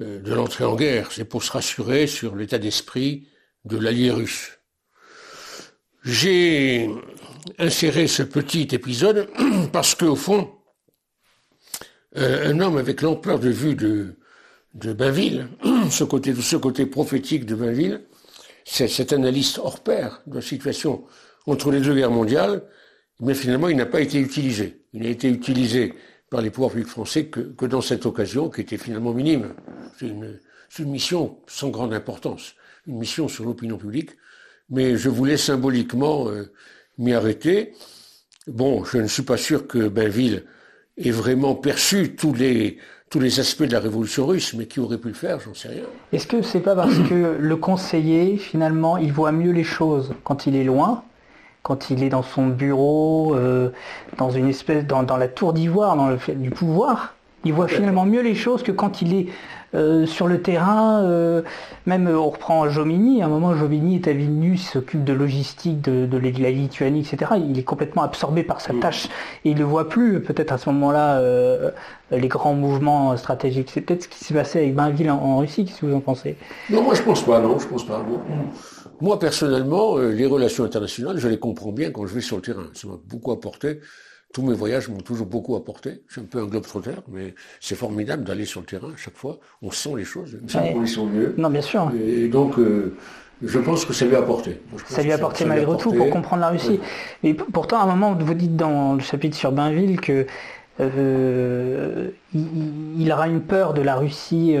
de l'entrée en guerre. C'est pour se rassurer sur l'état d'esprit de l'allié russe. J'ai inséré ce petit épisode parce qu'au fond, euh, un homme avec l'ampleur de vue de, de Bainville, ce côté, ce côté prophétique de Bainville, cet analyste hors pair de la situation entre les deux guerres mondiales, mais finalement il n'a pas été utilisé. Il a été utilisé par les pouvoirs publics français que, dans cette occasion qui était finalement minime. C'est une, mission sans grande importance, une mission sur l'opinion publique, mais je voulais symboliquement euh, m'y arrêter. Bon, je ne suis pas sûr que Bainville ait vraiment perçu tous les, tous les aspects de la révolution russe, mais qui aurait pu le faire, j'en sais rien. Est-ce que c'est pas parce que le conseiller, finalement, il voit mieux les choses quand il est loin quand il est dans son bureau, euh, dans une espèce, dans, la tour d'ivoire, dans le fait du pouvoir, il voit finalement mieux les choses que quand il est euh, sur le terrain. Euh, même on reprend Jomini, à un moment Jomini est à Vilnius, il s'occupe de logistique, de, la Lituanie, etc. Il est complètement absorbé par sa mm. tâche et il ne voit plus peut-être à ce moment-là les grands mouvements stratégiques. C'est peut-être ce qui s'est passé avec Bainville en, Russie, qu'est-ce que vous en pensez? Non, moi je pense pas, non, je pense pas. Moi, personnellement, euh, les relations internationales, je les comprends bien quand je vais sur le terrain. Ça m'a beaucoup apporté. Tous mes voyages m'ont toujours beaucoup apporté. Je suis un peu un globe trotter, mais c'est formidable d'aller sur le terrain à chaque fois. On sent les choses, on les sent mieux. Non, bien sûr. Et donc, euh, je pense que ça lui a apporté. Ça lui a apporté malgré tout pour comprendre la Russie. Mais pourtant, à un moment, vous dites dans le chapitre sur Bainville que euh, il, aura une peur de la Russie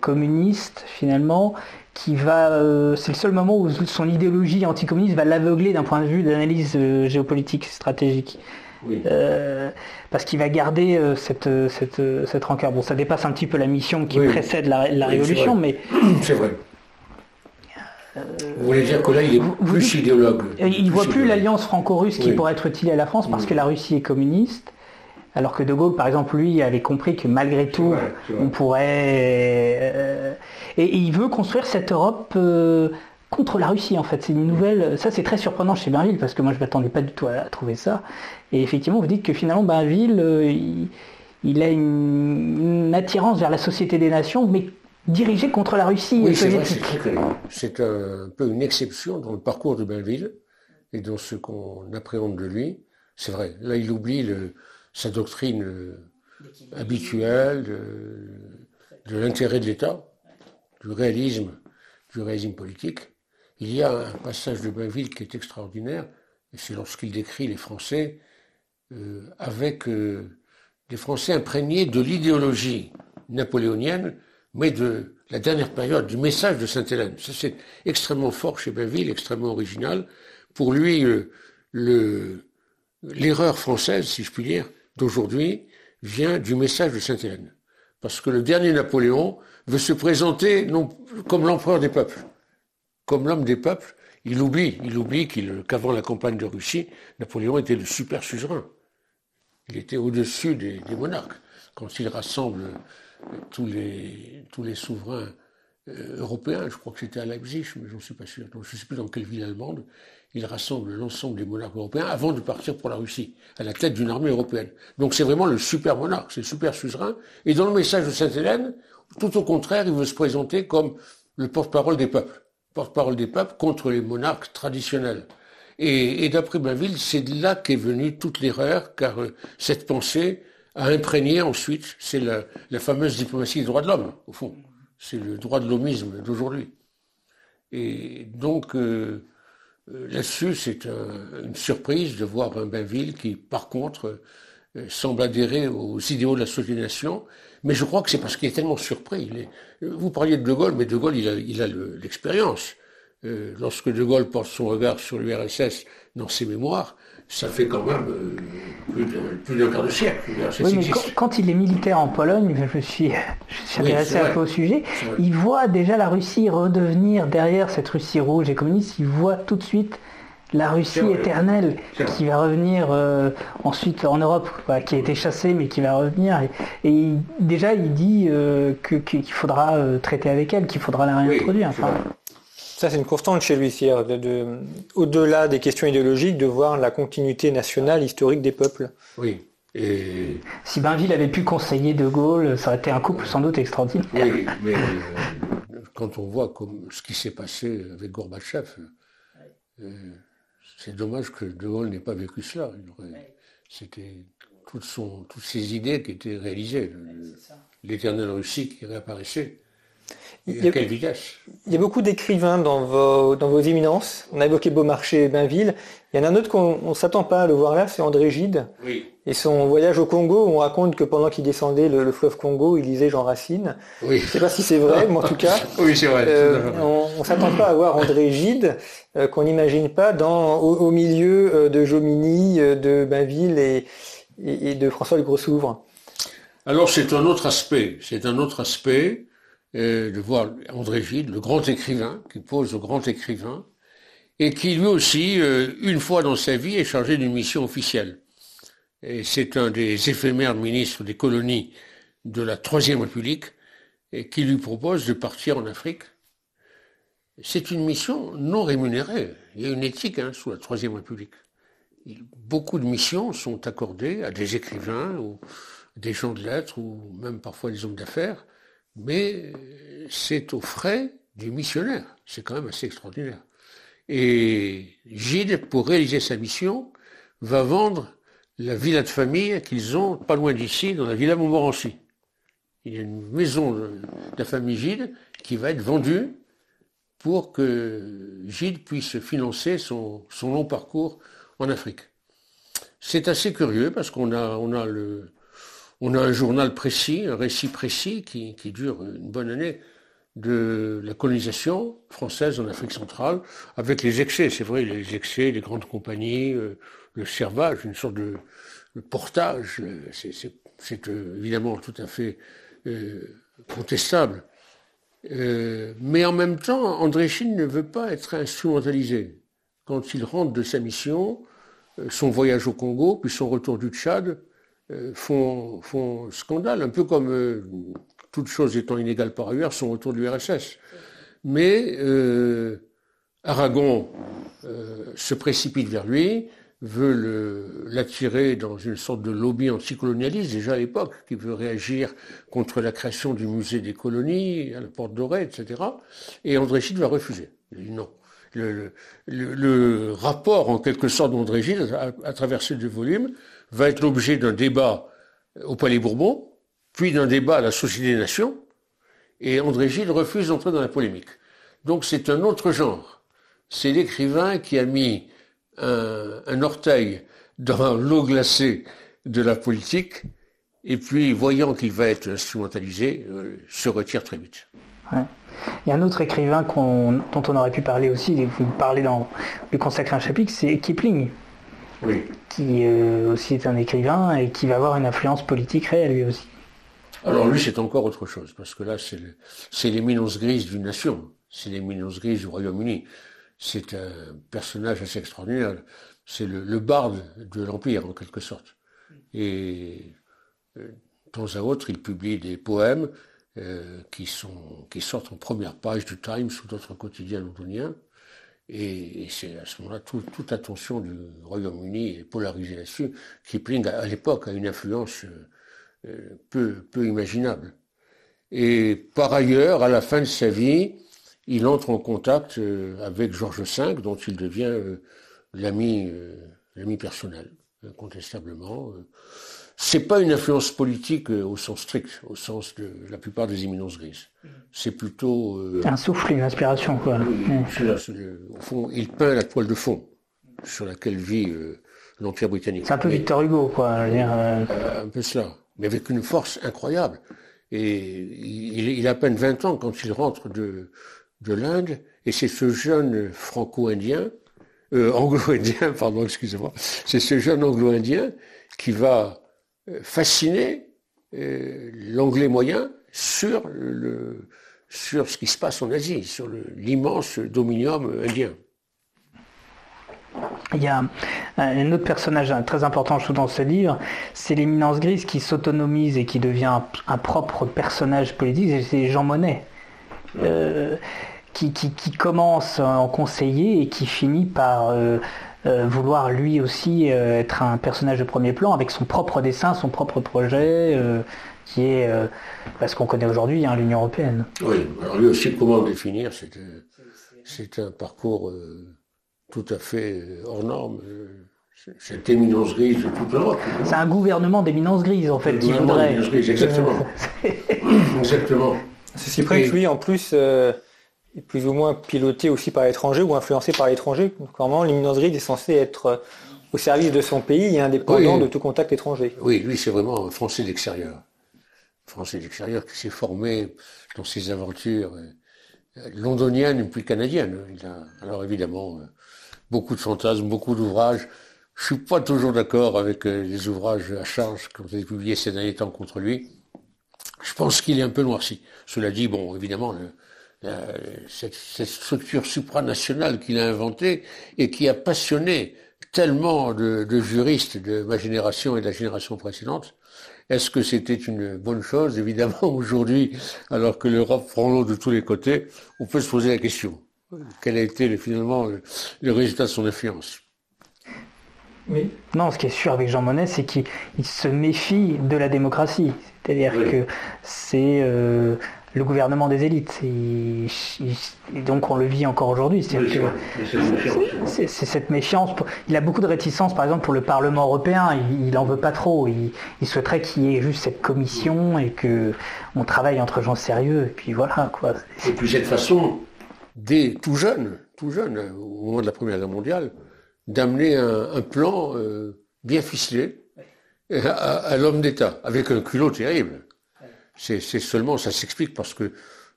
communiste finalement qui va, euh, c'est le seul moment où son idéologie anticommuniste va l'aveugler d'un point de vue d'analyse euh, géopolitique stratégique. Euh, parce qu'il va garder cette, cette, cette, rancœur. Bon, ça dépasse un petit peu la mission qui précède la, révolution, mais... C'est vrai. Vous voulez dire que là, il est plus idéologue. Il ne voit plus l'alliance franco-russe qui pourrait être utile à la France parce que la Russie est communiste. Alors que De Gaulle, par exemple, lui, avait compris que malgré tout, on pourrait... et, il veut construire cette Europe euh, contre la Russie en fait. C'est une nouvelle, ça c'est très surprenant chez Bainville parce que moi je m'attendais pas du tout à, trouver ça. Et effectivement vous dites que finalement Bainville, euh, il, a une, attirance vers la société des nations, mais dirigée contre la Russie oui, C'est un peu une exception dans le parcours de Bainville et dans ce qu'on appréhende de lui. C'est vrai, là il oublie sa doctrine euh, habituelle de l'intérêt de l'État, du réalisme du réalisme politique. Il y a un passage de Bainville qui est extraordinaire, et c'est lorsqu'il décrit les Français euh, avec euh, des Français imprégnés de l'idéologie napoléonienne, mais de la dernière période, du message de Sainte-Hélène. Ça, c'est extrêmement fort chez Bainville, extrêmement original. Pour lui, euh, l'erreur française, si je puis dire, d'aujourd'hui, vient du message de Sainte-Hélène. Parce que le dernier Napoléon veut se présenter comme l'empereur des peuples, comme l'homme des peuples. Il oublie, il oublie qu'avant la campagne de Russie, Napoléon était le super suzerain. Il était au-dessus des, monarques. Quand il rassemble tous les, tous les souverains euh, européens, je crois que c'était à Leipzig, mais je ne suis pas sûr, je ne sais plus dans quelle ville allemande, il rassemble l'ensemble des monarques européens avant de partir pour la Russie, à la tête d'une armée européenne. Donc c'est vraiment le super monarque, c'est le super suzerain. Et dans le message de Sainte-Hélène, tout au contraire, il veut se présenter comme le porte-parole des peuples. Porte-parole des peuples contre les monarques traditionnels. Et, d'après Bainville, c'est de là qu'est venue toute l'erreur, car euh, cette pensée a imprégné ensuite, c'est la, fameuse diplomatie des droits de l'homme, au fond. C'est le droit de l'homisme d'aujourd'hui. Et donc, euh, là-dessus, c'est une surprise de voir un Bainville qui, par contre, euh, semble adhérer aux idéaux de la société-nation, mais je crois que c'est parce qu'il est tellement surpris. vous parliez de De Gaulle, mais De Gaulle, il a l'expérience. lorsque De Gaulle porte son regard sur l'URSS dans ses mémoires, ça fait quand même euh, plus d'un quart de siècle. Oui, mais quand, il est militaire en Pologne, je me suis, intéressé un peu au sujet, il voit déjà la Russie redevenir derrière cette Russie rouge et communiste, il voit tout de suite la Russie éternelle qui va revenir euh, ensuite en Europe, qui a été chassée mais qui va revenir. Et, déjà, il dit euh, qu'il faudra traiter avec elle, qu'il faudra la réintroduire. Ça, c'est une constante chez lui, de, au-delà des questions idéologiques, de voir la continuité nationale, historique des peuples. Oui. Et... Si Bainville avait pu conseiller De Gaulle, ça aurait été un couple sans doute extraordinaire. Oui, mais euh, quand on voit comme, ce qui s'est passé avec Gorbatchev, euh, c'est dommage que De Gaulle n'ait pas vécu cela. C'était toutes, toutes ses idées qui étaient réalisées. L'éternelle Russie qui réapparaissait. Il y, a, quelle vitesse? Il y a beaucoup d'écrivains dans vos, dans vos éminences. On a évoqué Beaumarchais et Bainville. Il y en a un autre qu'on ne s'attend pas à le voir là, c'est André Gide. Oui. Et son voyage au Congo, on raconte que pendant qu'il descendait le, fleuve Congo, il lisait Jean Racine. Oui. Je ne sais pas si c'est vrai, mais en tout cas, oui, c'est vrai. Euh, on ne s'attend pas à voir André Gide, euh, qu'on n'imagine pas dans, au, milieu euh, de Jomini, de Bainville et, et, de François le Gros-Souvre. Alors c'est un autre aspect. C'est un autre aspect de voir André Gide, le grand écrivain, qui pose au grand écrivain, et qui lui aussi, euh, une fois dans sa vie, est chargé d'une mission officielle. Et c'est un des éphémères ministres des colonies de la Troisième République, qui lui propose de partir en Afrique. C'est une mission non rémunérée. Il y a une éthique hein, sous la Troisième République. Beaucoup de missions sont accordées à des écrivains ou des gens de lettres ou même parfois des hommes d'affaires mais c'est aux frais du missionnaire. C'est quand même assez extraordinaire. Et Gide, pour réaliser sa mission, va vendre la villa de famille qu'ils ont pas loin d'ici, dans la villa Montmorency. Il y a une maison de la famille Gide qui va être vendue pour que Gide puisse financer son, long parcours en Afrique. C'est assez curieux parce qu'on a, on a le, on a un journal précis, un récit précis qui, dure une bonne année de la colonisation française en Afrique centrale, avec les excès, c'est vrai, les excès, les grandes compagnies, euh, le servage, une sorte de, portage, c'est euh, évidemment tout à fait euh, contestable. mais en même temps, André Chine ne veut pas être instrumentalisé. Quand il rentre de sa mission, son voyage au Congo, puis son retour du Tchad, euh, font, font, scandale, un peu comme euh, toutes choses étant inégales par ailleurs, son retour de l'URSS. Mais euh, Aragon euh, se précipite vers lui, veut l'attirer dans une sorte de lobby anticolonialiste déjà à l'époque, qui veut réagir contre la création du musée des colonies à la Porte Dorée, etc. Et André Gide va refuser. Il dit non. Le, le, rapport, en quelque sorte, d'André Gide, à, à, travers ces deux volumes, va être l'objet d'un débat au Palais Bourbon, puis d'un débat à la Société des Nations, et André Gide refuse d'entrer dans la polémique. Donc c'est un autre genre. C'est l'écrivain qui a mis un, orteil dans l'eau glacée de la politique, et puis voyant qu'il va être instrumentalisé, euh, se retire très vite. Il y a un autre écrivain dont on aurait pu parler aussi, vous parlez dans lui consacrer un chapitre, c'est Kipling. Oui. Qui euh, aussi est un écrivain et qui va avoir une influence politique réelle lui aussi. Alors lui, c'est encore autre chose, parce que là, c'est l'éminence grise d'une nation, c'est l'éminence grise du Royaume-Uni. C'est un personnage assez extraordinaire. C'est le, barde de l'Empire, en quelque sorte. Et euh, de temps à autre, il publie des poèmes euh, qui, sont, qui sortent en première page du Times ou d'autres quotidiens londoniens. Et, c'est à ce moment-là, toute attention du Royaume-Uni est polarisée là-dessus. Kipling, à, l'époque, a une influence euh, peu, peu imaginable. Et par ailleurs, à la fin de sa vie, il entre en contact euh, avec Georges V, dont il devient euh, l'ami, euh, l'ami personnel, incontestablement. C'est pas une influence politique au sens strict, au sens de la plupart des éminences grises. C'est plutôt un souffle, une inspiration, quoi. au fond, il peint la toile de fond sur laquelle vit l'Empire britannique. C'est un peu Victor Hugo, quoi. Dire, un peu cela, mais avec une force incroyable. Et il, il, a à peine 20 ans quand il rentre de, de l'Inde, et c'est ce jeune franco-indien, euh, anglo-indien, pardon, excusez-moi, c'est ce jeune anglo-indien qui va euh, fasciner euh, l'anglais moyen sur, le, sur ce qui se passe en Asie, sur l'immense dominium indien. Il y a un autre personnage très important, dans ce livre, c'est l'éminence grise qui s'autonomise et qui devient un, propre personnage politique, c'est Jean Monnet qui, commence en conseiller et qui finit par euh, euh, vouloir lui aussi euh, être un personnage de premier plan avec son propre dessin, son propre projet, qui est ce qu'on connaît aujourd'hui, hein, l'Union européenne. Oui, alors lui aussi, comment le définir C'est un parcours tout à fait hors norme. Cette éminence grise de toute l'Europe. C'est un gouvernement d'éminence grise, en fait, qui voudrait. exactement. exactement. Ceci près que lui, en plus, est plus ou moins piloté aussi par l'étranger ou influencé par l'étranger. Normalement, l'imminence est censé être euh, au service de son pays et indépendant de tout contact étranger. Oui, lui, c'est vraiment un Français d'extérieur. Français d'extérieur qui s'est formé dans ses aventures euh, londoniennes puis canadiennes. Il a, alors évidemment, euh, beaucoup de fantasmes, beaucoup d'ouvrages. Je suis pas toujours d'accord avec les ouvrages à charge qui ont été publiés ces derniers temps contre lui. Je pense qu'il est un peu noirci. Cela dit, bon, évidemment, le, euh, cette, structure supranationale qu'il a inventée et qui a passionné tellement de, juristes de ma génération et de la génération précédente. Est-ce que c'était une bonne chose? Évidemment, aujourd'hui, alors que l'Europe prend l'eau de tous les côtés, on peut se poser la question. Quel a été finalement le, résultat de son influence? Oui. Non, ce qui est sûr avec Jean Monnet, c'est qu'il se méfie de la démocratie. C'est-à-dire que c'est euh, le gouvernement des élites. Et, donc on le vit encore aujourd'hui. C'est cette méfiance. Il a beaucoup de réticence, par exemple, pour le Parlement européen. Il n'en veut pas trop. Il, souhaiterait qu'il y ait juste cette commission et que on travaille entre gens sérieux. Et puis voilà quoi. Et puis cette façon, dès tout jeune, tout jeune, au moment de la Première Guerre mondiale, d'amener un, plan euh, bien ficelé à l'homme d'État, avec un culot terrible. C'est seulement, ça s'explique parce que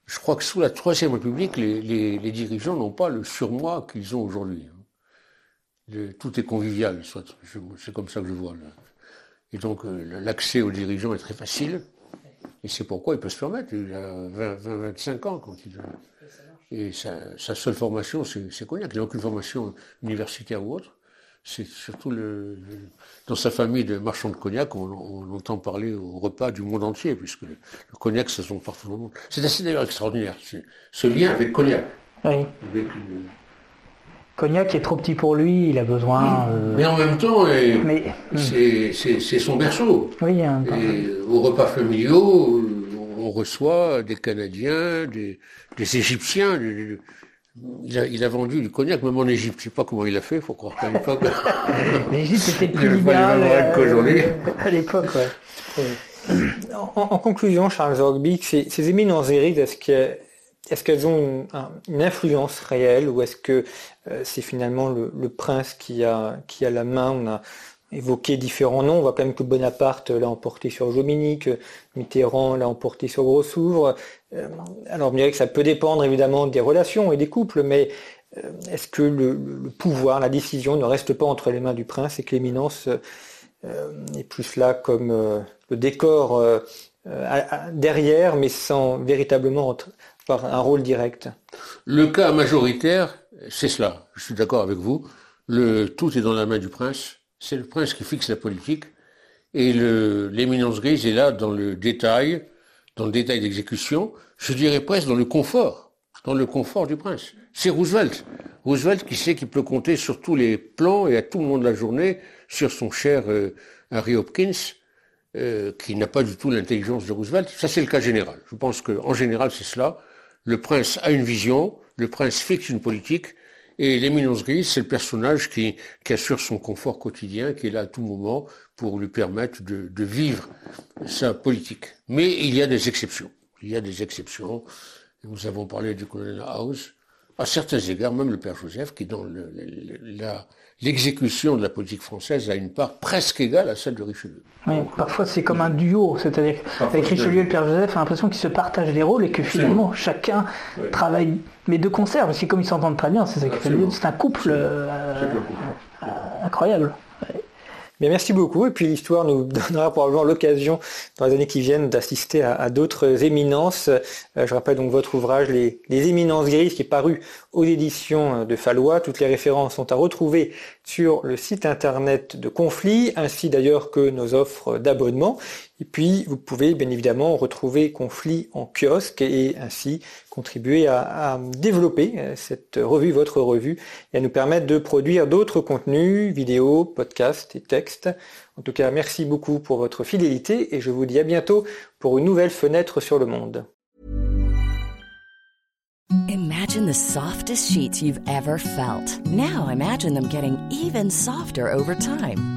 je crois que sous la Troisième République, les, dirigeants n'ont pas le surmoi qu'ils ont aujourd'hui. Tout est convivial, c'est comme ça que je vois. Et donc euh, l'accès aux dirigeants est très facile. Et c'est pourquoi il peut se permettre. Il a 20, 25 ans quand il. Et sa, sa seule formation, c'est Cognac. Il n'a aucune formation universitaire ou autre c'est surtout le, dans sa famille de marchands de cognac, on, on, entend parler au repas du monde entier, puisque le, cognac, ça sont partout dans le monde. C'est assez d'ailleurs extraordinaire, ce lien avec cognac. Oui. Avec Cognac est trop petit pour lui, il a besoin. euh, Mais en même temps, Mais c'est c'est- c'est son berceau. oui, hein, Et au repas familiaux, on reçoit des Canadiens, des, des Égyptiens. des- il, a, il a vendu du cognac, même en Égypte. Je sais pas comment il a fait, faut croire qu'à l'époque. l'Égypte était Il plus avait pas les libéral mêmes règles qu'aujourd'hui. euh, à l'époque. Ouais. En, en conclusion, Charles Orgby, ces, ces éminences lyriques, est-ce que- est-ce qu'elles ont une, un- une influence réelle ou est-ce que euh, c'est finalement le, le prince qui a, qui a la main On a évoqué différents noms. On voit quand même que Bonaparte l'a emporté sur Jomini, que Mitterrand l'a emporté sur Grossouvre. Euh, alors on dirait que ça peut dépendre évidemment des relations et des couples, mais euh, est-ce que le, pouvoir, la décision ne reste pas entre les mains du prince et que l'éminence euh, est plus là comme le décor derrière, mais sans véritablement entre- par un rôle direct? Le cas majoritaire, c'est cela. Je suis d'accord avec vous. Le, tout est dans la main du prince. C'est le prince qui fixe la politique. Et le- l'éminence grise est là dans le détail, dans le détail d'exécution. Je dirais presque dans le confort, dans le confort du prince. C'est Roosevelt. Roosevelt qui sait qu'il peut compter sur tous les plans et à tout moment de la journée sur son cher euh, Harry Hopkins, euh, qui n'a pas du tout l'intelligence de Roosevelt. Ça, c'est le cas général. Je pense qu'en général, c'est cela. Le prince a une vision, le prince fixe une politique, et l'éminence grise, c'est le personnage qui, assure son confort quotidien, qui est là à tout moment pour lui permettre de, vivre sa politique. Mais il y a des exceptions. Il y a des exceptions. Nous avons parlé du colonel House. À certains égards, même le père Joseph, qui dans la- l'exécution de la politique française a une part presque égale à celle de Richelieu. Oui, parfois c'est comme un duo, c'est-à-dire avec Richelieu et le Père Joseph, on a l'impression qu'ils se partagent les rôles et que finalement chacun travaille, mais de concert, parce que comme ils s'entendent très bien, c'est ça qui fait le Absolument. C'est un couple euh, euh, incroyable. Bien, merci beaucoup. Et puis l'histoire nous donnera probablement l'occasion dans les années qui viennent d'assister à, d'autres éminences. Euh, je rappelle donc votre ouvrage Les, les éminences grises qui est paru aux éditions de Fallois. Toutes les références sont à retrouver sur le site internet de Conflit, ainsi d'ailleurs que nos offres d'abonnement. Et puis vous pouvez bien évidemment retrouver Conflit en kiosque et ainsi contribuer à, développer euh, cette revue, votre revue, et à nous permettre de produire d'autres contenus, vidéos, podcasts et textes. En tout cas, merci beaucoup pour votre fidélité et je vous dis à bientôt pour une nouvelle fenêtre sur le monde. Imagine the softest sheets you've ever felt. Now imagine them getting even softer over time.